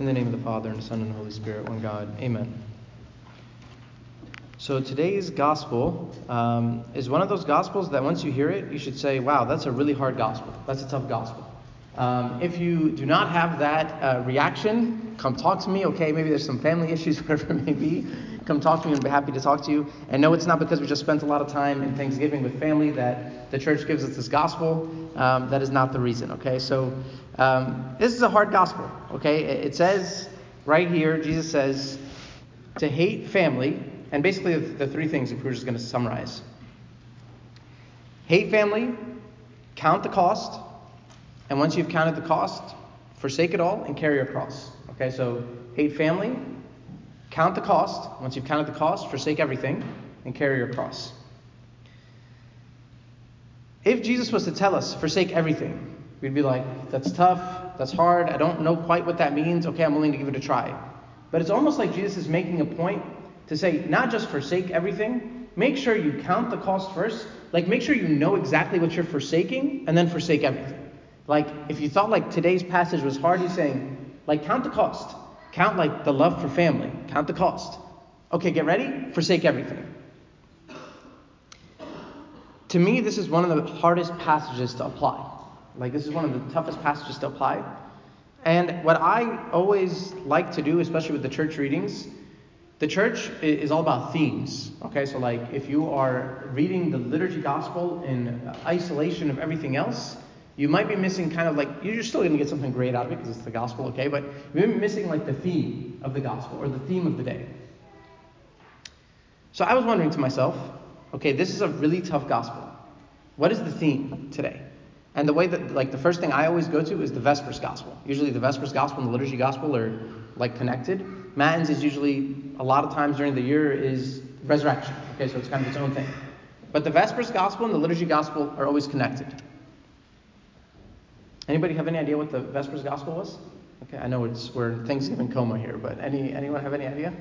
In the name of the Father, and the Son, and the Holy Spirit, one God. Amen. So today's gospel um, is one of those gospels that once you hear it, you should say, wow, that's a really hard gospel. That's a tough gospel. Um, if you do not have that uh, reaction, come talk to me, okay? Maybe there's some family issues, whatever it may be. Come talk to me be happy to talk to you. And no, it's not because we just spent a lot of time in Thanksgiving with family that the church gives us this gospel. Um, that is not the reason, okay? So um, this is a hard gospel, okay? It says right here, Jesus says to hate family, and basically the three things, if we're just going to summarize hate family, count the cost, and once you've counted the cost, forsake it all and carry your cross. Okay, so hate family, count the cost. Once you've counted the cost, forsake everything and carry your cross. If Jesus was to tell us, forsake everything, we'd be like, that's tough, that's hard, I don't know quite what that means, okay, I'm willing to give it a try. But it's almost like Jesus is making a point to say, not just forsake everything, make sure you count the cost first. Like, make sure you know exactly what you're forsaking, and then forsake everything. Like, if you thought like today's passage was hard, he's saying, like, count the cost. Count like the love for family. Count the cost. Okay, get ready. Forsake everything. To me, this is one of the hardest passages to apply. Like, this is one of the toughest passages to apply. And what I always like to do, especially with the church readings, the church is all about themes. Okay, so like if you are reading the liturgy gospel in isolation of everything else, you might be missing kind of like you're still going to get something great out of it because it's the gospel, okay? But you may be missing like the theme of the gospel or the theme of the day. So I was wondering to myself, okay, this is a really tough gospel. What is the theme today? And the way that, like, the first thing I always go to is the Vespers Gospel. Usually, the Vespers Gospel and the Liturgy Gospel are like connected. Matins is usually a lot of times during the year is resurrection. Okay, so it's kind of its own thing. But the Vespers Gospel and the Liturgy Gospel are always connected. Anybody have any idea what the Vespers Gospel was? Okay, I know it's we're in Thanksgiving coma here, but any anyone have any idea?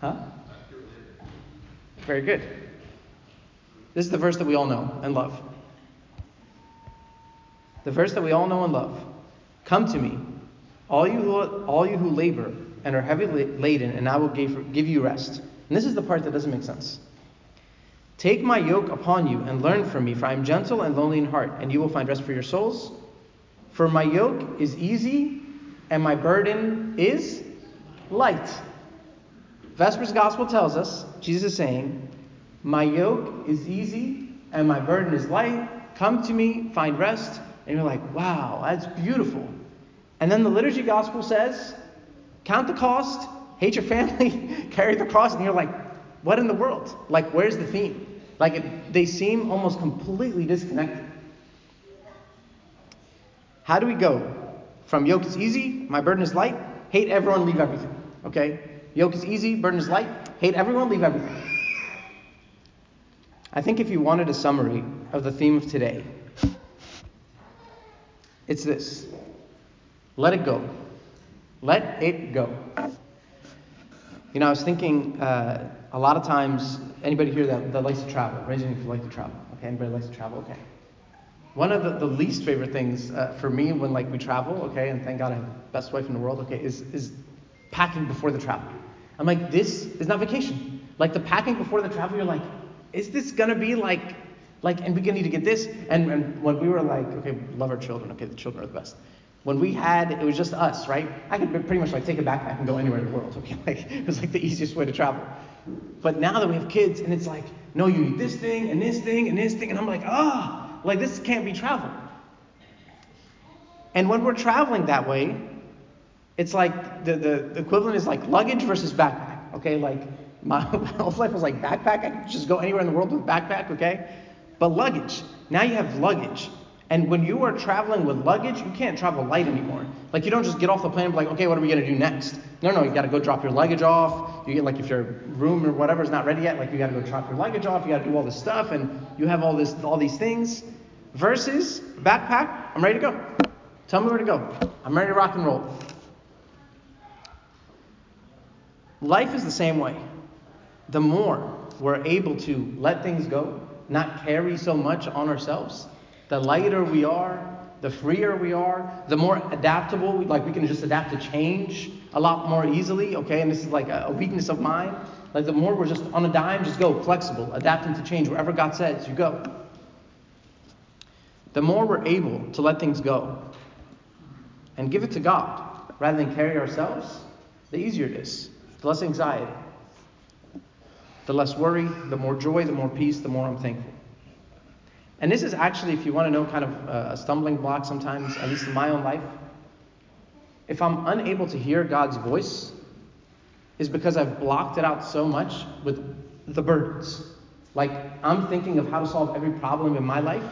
Huh? Very good. This is the verse that we all know and love. The verse that we all know and love. Come to me, all you who, all you who labor and are heavy laden, and I will give, give you rest. And this is the part that doesn't make sense. Take my yoke upon you and learn from me, for I am gentle and lonely in heart, and you will find rest for your souls. For my yoke is easy and my burden is light. Vespers Gospel tells us, Jesus is saying, My yoke is easy and my burden is light. Come to me, find rest. And you're like, wow, that's beautiful. And then the liturgy gospel says, count the cost, hate your family, carry the cross, and you're like, what in the world? Like, where's the theme? Like, it, they seem almost completely disconnected. How do we go from yoke is easy, my burden is light, hate everyone, leave everything? Okay? Yoke is easy, burden is light, hate everyone, leave everything. I think if you wanted a summary of the theme of today, it's this let it go. Let it go. You know, I was thinking uh, a lot of times, anybody here that, that likes to travel? Raise your hand if you like to travel. Okay, anybody likes to travel? Okay. One of the, the least favorite things uh, for me when like we travel, okay, and thank God I have the best wife in the world, okay, is, is packing before the travel. I'm like, this is not vacation. Like the packing before the travel, you're like, is this gonna be like, like, and we're gonna need to get this? And, and when we were like, okay, love our children, okay, the children are the best when we had it was just us right i could pretty much like take a backpack and go anywhere in the world okay like it was like the easiest way to travel but now that we have kids and it's like no you need this thing and this thing and this thing and i'm like ah oh, like this can't be travel. And when we're traveling that way it's like the, the, equivalent is like luggage versus backpack okay? Like my whole life was like backpack i could just go anywhere in the world with backpack okay? But luggage. Now you have luggage and when you are traveling with luggage, you can't travel light anymore. Like you don't just get off the plane and be like, okay, what are we gonna do next? No, no, you gotta go drop your luggage off. You get like if your room or whatever is not ready yet, like you gotta go drop your luggage off. You gotta do all this stuff, and you have all this, all these things. Versus backpack, I'm ready to go. Tell me where to go. I'm ready to rock and roll. Life is the same way. The more we're able to let things go, not carry so much on ourselves, the lighter we are, the freer we are, the more adaptable, we, like we can just adapt to change a lot more easily, okay? And this is like a, a weakness of mine. Like the more we're just on a dime, just go flexible, adapting to change. Wherever God says, you go. The more we're able to let things go and give it to God rather than carry ourselves, the easier it is. The less anxiety, the less worry, the more joy, the more peace, the more I'm thankful. And this is actually, if you want to know, kind of uh, a stumbling block sometimes, at least in my own life. If I'm unable to hear God's voice, is because I've blocked it out so much with the burdens. Like I'm thinking of how to solve every problem in my life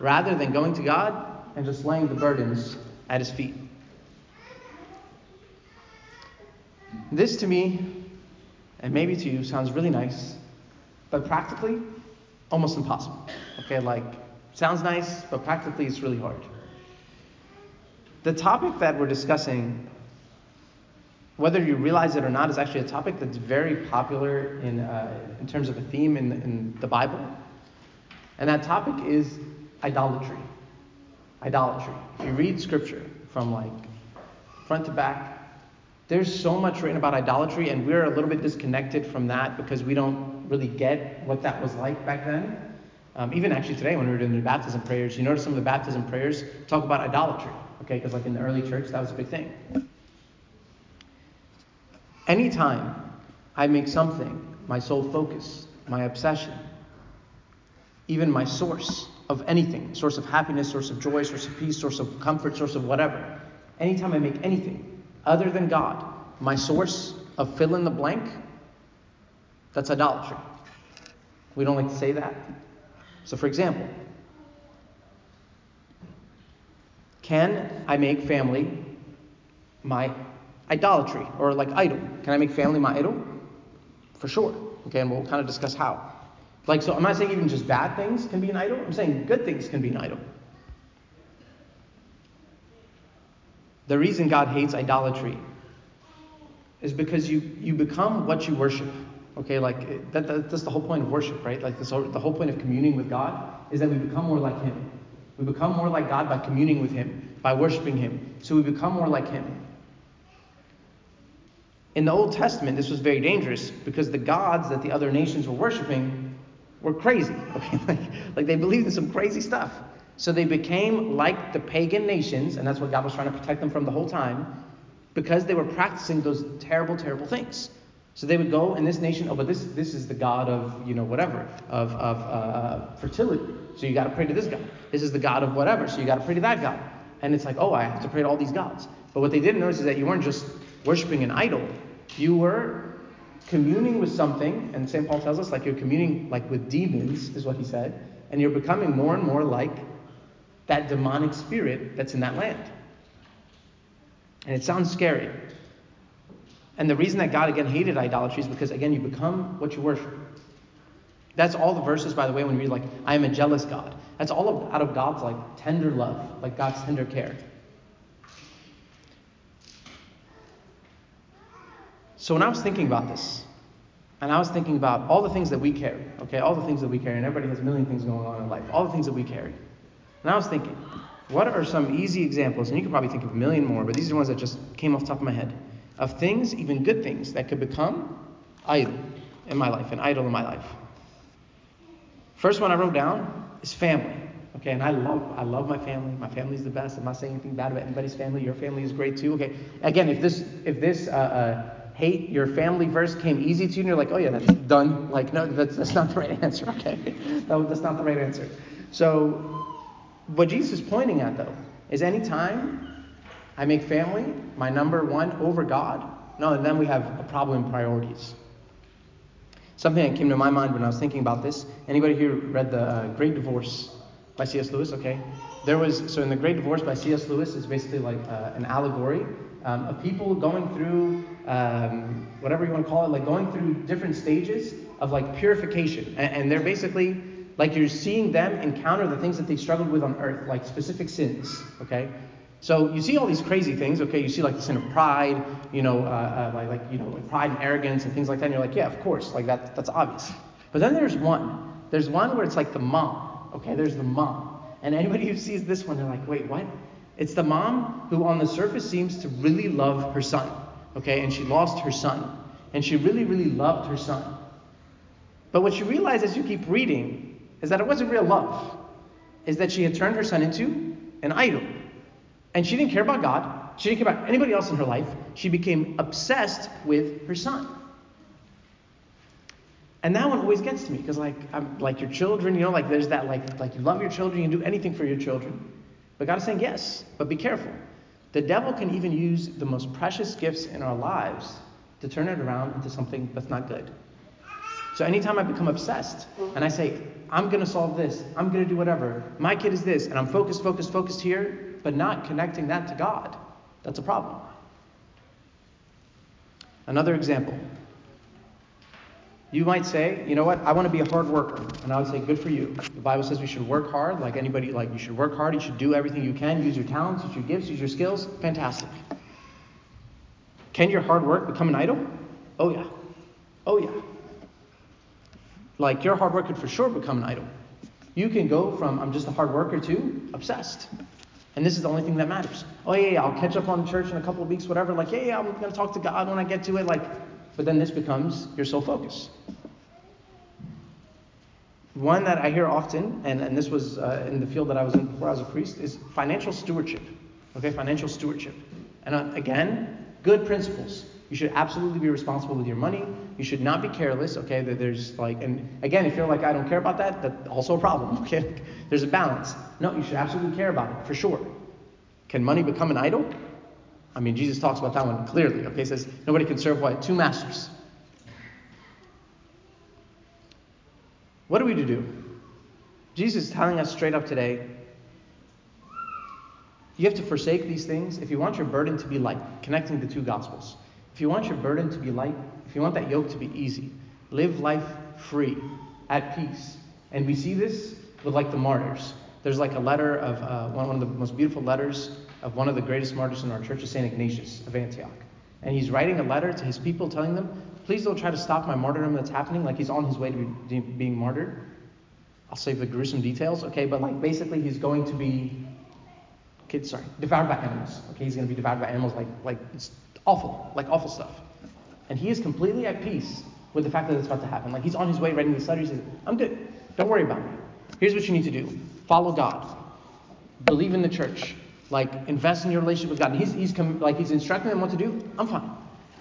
rather than going to God and just laying the burdens at His feet. This to me, and maybe to you, sounds really nice, but practically, almost impossible. Okay, like, sounds nice, but practically it's really hard. The topic that we're discussing, whether you realize it or not, is actually a topic that's very popular in, uh, in terms of a theme in, in the Bible. And that topic is idolatry. Idolatry. If you read scripture from like front to back, there's so much written about idolatry, and we're a little bit disconnected from that because we don't really get what that was like back then. Um, even actually today, when we were doing the baptism prayers, you notice some of the baptism prayers talk about idolatry, okay? Because like in the early church, that was a big thing. Anytime I make something my sole focus, my obsession, even my source of anything, source of happiness, source of joy, source of peace, source of comfort, source of whatever, anytime I make anything other than God, my source of fill in the blank, that's idolatry. We don't like to say that. So, for example, can I make family my idolatry or like idol? Can I make family my idol? For sure. Okay, and we'll kind of discuss how. Like, so I'm not saying even just bad things can be an idol, I'm saying good things can be an idol. The reason God hates idolatry is because you, you become what you worship. Okay, like that, that, that's the whole point of worship, right? Like this, the whole point of communing with God is that we become more like Him. We become more like God by communing with Him, by worshiping Him. So we become more like Him. In the Old Testament, this was very dangerous because the gods that the other nations were worshiping were crazy. Okay, like, like they believed in some crazy stuff. So they became like the pagan nations, and that's what God was trying to protect them from the whole time, because they were practicing those terrible, terrible things. So they would go in this nation, oh, but this this is the god of you know whatever of of uh, fertility. So you got to pray to this god. This is the god of whatever. So you got to pray to that god. And it's like, oh, I have to pray to all these gods. But what they didn't notice is that you weren't just worshiping an idol. You were communing with something, and St. Paul tells us like you're communing like with demons, is what he said, and you're becoming more and more like that demonic spirit that's in that land. And it sounds scary. And the reason that God again hated idolatry is because again you become what you worship. That's all the verses, by the way, when you read like, I am a jealous God. That's all out of God's like tender love, like God's tender care. So when I was thinking about this, and I was thinking about all the things that we carry, okay, all the things that we carry, and everybody has a million things going on in life, all the things that we carry. And I was thinking, what are some easy examples, and you could probably think of a million more, but these are the ones that just came off the top of my head, of things, even good things, that could become idol in my life, an idol in my life. First one I wrote down is family. Okay, and I love I love my family. My family's the best. I'm not saying anything bad about anybody's family. Your family is great too. Okay, again, if this if this uh, uh, hate your family verse came easy to you, and you're like, oh yeah, that's done. Like no, that's that's not the right answer. Okay, that, that's not the right answer. So what Jesus is pointing at, though, is anytime I make family my number one over God, no, then we have a problem in priorities. Something that came to my mind when I was thinking about this. Anybody here read the uh, Great Divorce by C.S. Lewis? Okay, there was so in the Great Divorce by C.S. Lewis is basically like uh, an allegory um, of people going through um, whatever you want to call it, like going through different stages of like purification, and, and they're basically like you're seeing them encounter the things that they struggled with on earth, like specific sins, okay? So you see all these crazy things, okay? You see like the sin of pride, you know, uh, uh, like, you know, like pride and arrogance and things like that. And you're like, yeah, of course, like that, that's obvious. But then there's one. There's one where it's like the mom, okay? There's the mom. And anybody who sees this one, they're like, wait, what? It's the mom who, on the surface, seems to really love her son, okay? And she lost her son. And she really, really loved her son. But what you realize as you keep reading is that it wasn't real love, is that she had turned her son into an idol. And she didn't care about God, she didn't care about anybody else in her life. She became obsessed with her son. And that one always gets to me because, like, I'm, like your children, you know, like there's that, like, like you love your children, you do anything for your children. But God is saying yes, but be careful. The devil can even use the most precious gifts in our lives to turn it around into something that's not good. So anytime I become obsessed and I say, I'm going to solve this, I'm going to do whatever, my kid is this, and I'm focused, focused, focused here, but not connecting that to God, that's a problem. Another example. You might say, you know what, I want to be a hard worker. And I would say, good for you. The Bible says we should work hard, like anybody, like you should work hard, you should do everything you can, use your talents, use your gifts, use your skills. Fantastic. Can your hard work become an idol? Oh, yeah. Oh, yeah. Like your hard work could for sure become an idol. You can go from I'm just a hard worker to obsessed. And this is the only thing that matters. Oh yeah, yeah, I'll catch up on church in a couple of weeks, whatever. Like, yeah, yeah, I'm gonna talk to God when I get to it. Like, but then this becomes your sole focus. One that I hear often, and, and this was uh, in the field that I was in before I was a priest, is financial stewardship. Okay, financial stewardship. And uh, again, good principles. You should absolutely be responsible with your money. You should not be careless. Okay, there's like, and again, if you're like, I don't care about that, that's also a problem. Okay, there's a balance. No, you should absolutely care about it for sure. Can money become an idol? I mean, Jesus talks about that one clearly. Okay, he says nobody can serve what two masters. What are we to do? Jesus is telling us straight up today you have to forsake these things if you want your burden to be light, connecting the two gospels. If you want your burden to be light, if you want that yoke to be easy, live life free, at peace. And we see this with like the martyrs. There's like a letter of uh, one, one of the most beautiful letters of one of the greatest martyrs in our church St. Ignatius of Antioch. And he's writing a letter to his people telling them, please don't try to stop my martyrdom that's happening. Like he's on his way to be being martyred. I'll save the gruesome details, okay? But like basically he's going to be, okay, sorry, devoured by animals. Okay, he's going to be devoured by animals like, like Awful, like awful stuff. And he is completely at peace with the fact that it's about to happen. Like he's on his way writing this letter. He says, I'm good. Don't worry about me. Here's what you need to do follow God, believe in the church, like invest in your relationship with God. And he's, he's com- like he's instructing them what to do. I'm fine.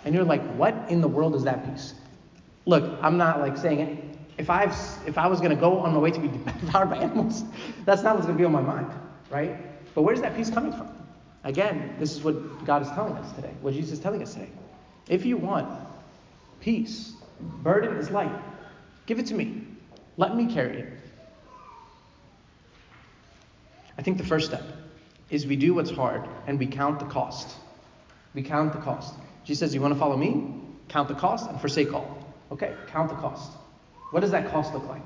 And you're like, what in the world is that peace? Look, I'm not like saying it. If I if I was going to go on my way to be devoured by animals, that's not what's going to be on my mind, right? But where's that peace coming from? Again, this is what God is telling us today, what Jesus is telling us today. If you want peace, burden is light, give it to me. Let me carry it. I think the first step is we do what's hard and we count the cost. We count the cost. Jesus says, You want to follow me? Count the cost and forsake all. Okay, count the cost. What does that cost look like?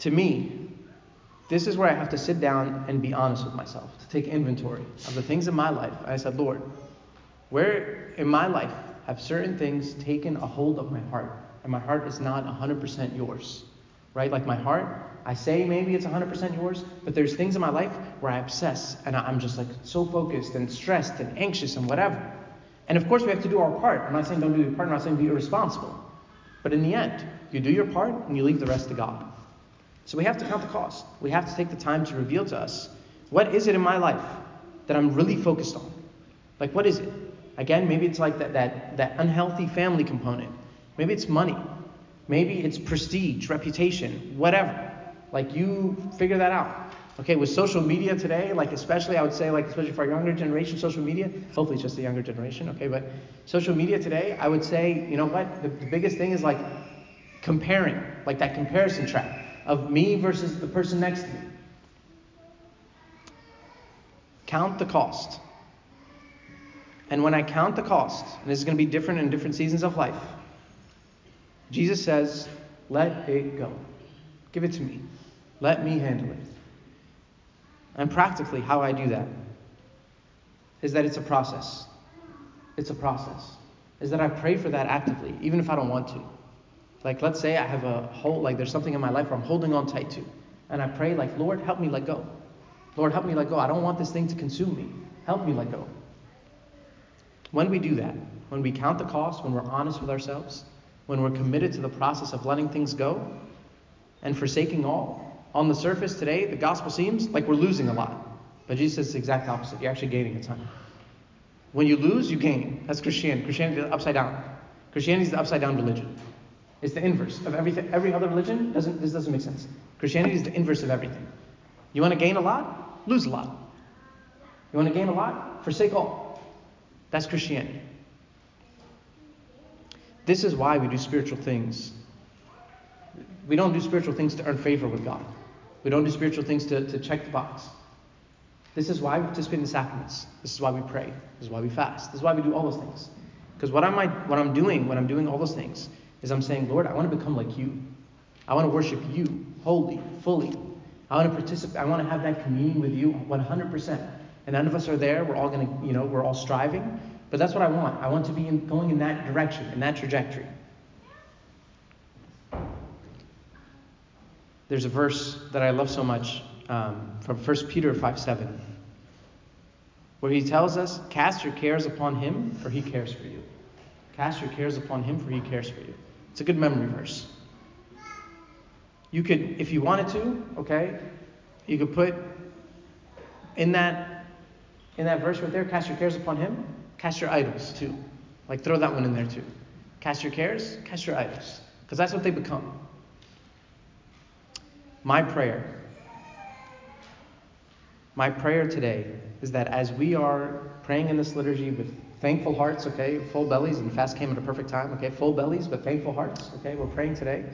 To me, this is where I have to sit down and be honest with myself, to take inventory of the things in my life. I said, Lord, where in my life have certain things taken a hold of my heart, and my heart is not 100% yours? Right? Like my heart, I say maybe it's 100% yours, but there's things in my life where I obsess and I'm just like so focused and stressed and anxious and whatever. And of course, we have to do our part. I'm not saying don't do your part, I'm not saying be irresponsible. But in the end, you do your part and you leave the rest to God. So we have to count the cost. We have to take the time to reveal to us what is it in my life that I'm really focused on? Like, what is it? Again, maybe it's like that, that, that unhealthy family component. Maybe it's money. Maybe it's prestige, reputation, whatever. Like, you figure that out. Okay, with social media today, like especially I would say, like especially for our younger generation, social media, hopefully it's just the younger generation, okay, but social media today, I would say, you know what, the, the biggest thing is like comparing, like that comparison trap of me versus the person next to me. Count the cost. And when I count the cost, and this is going to be different in different seasons of life, Jesus says, let it go. Give it to me. Let me handle it. And practically, how I do that is that it's a process. It's a process. Is that I pray for that actively, even if I don't want to. Like, let's say I have a whole, like, there's something in my life where I'm holding on tight to. And I pray, like, Lord, help me let go. Lord, help me let go. I don't want this thing to consume me. Help me let go. When we do that, when we count the cost, when we're honest with ourselves, when we're committed to the process of letting things go and forsaking all, on the surface today, the gospel seems like we're losing a lot. But Jesus says the exact opposite. You're actually gaining a ton. When you lose, you gain. That's Christianity. Christianity is upside down. Christianity is the upside down religion. It's the inverse of everything. Every other religion doesn't. This doesn't make sense. Christianity is the inverse of everything. You want to gain a lot, lose a lot. You want to gain a lot, forsake all. That's Christianity. This is why we do spiritual things. We don't do spiritual things to earn favor with God. We don't do spiritual things to, to check the box. This is why we participate in the sacraments. This is why we pray. This is why we fast. This is why we do all those things. Because what, am I, what I'm doing, when I'm doing all those things, is I'm saying, Lord, I want to become like you. I want to worship you wholly, fully. I want to participate. I want to have that communion with you 100%. And none of us are there. We're all going to, you know, we're all striving. But that's what I want. I want to be in, going in that direction, in that trajectory. There's a verse that I love so much um, from 1 Peter 5 7, where he tells us, Cast your cares upon him, for he cares for you. Cast your cares upon him, for he cares for you. It's a good memory verse. You could, if you wanted to, okay, you could put in that in that verse right there, cast your cares upon him, cast your idols too. Like throw that one in there too. Cast your cares, cast your idols. Because that's what they become. My prayer my prayer today is that as we are praying in this liturgy with thankful hearts, okay, full bellies, and fast came at a perfect time, okay, full bellies but thankful hearts, okay, we're praying today,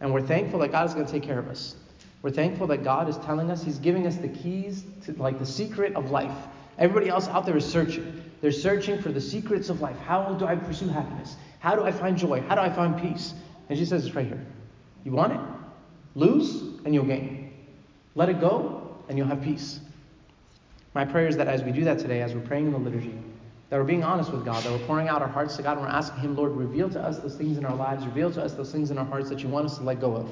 and we're thankful that God is going to take care of us. We're thankful that God is telling us, He's giving us the keys to, like, the secret of life. Everybody else out there is searching. They're searching for the secrets of life. How do I pursue happiness? How do I find joy? How do I find peace? And she says it's right here. You want it? Lose, and you'll gain. Let it go, and you'll have peace. My prayer is that as we do that today, as we're praying in the liturgy, that we're being honest with God, that we're pouring out our hearts to God, and we're asking Him, Lord, reveal to us those things in our lives, reveal to us those things in our hearts that you want us to let go of,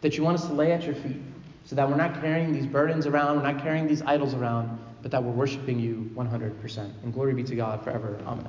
that you want us to lay at your feet, so that we're not carrying these burdens around, we're not carrying these idols around, but that we're worshiping you 100%. And glory be to God forever. Amen.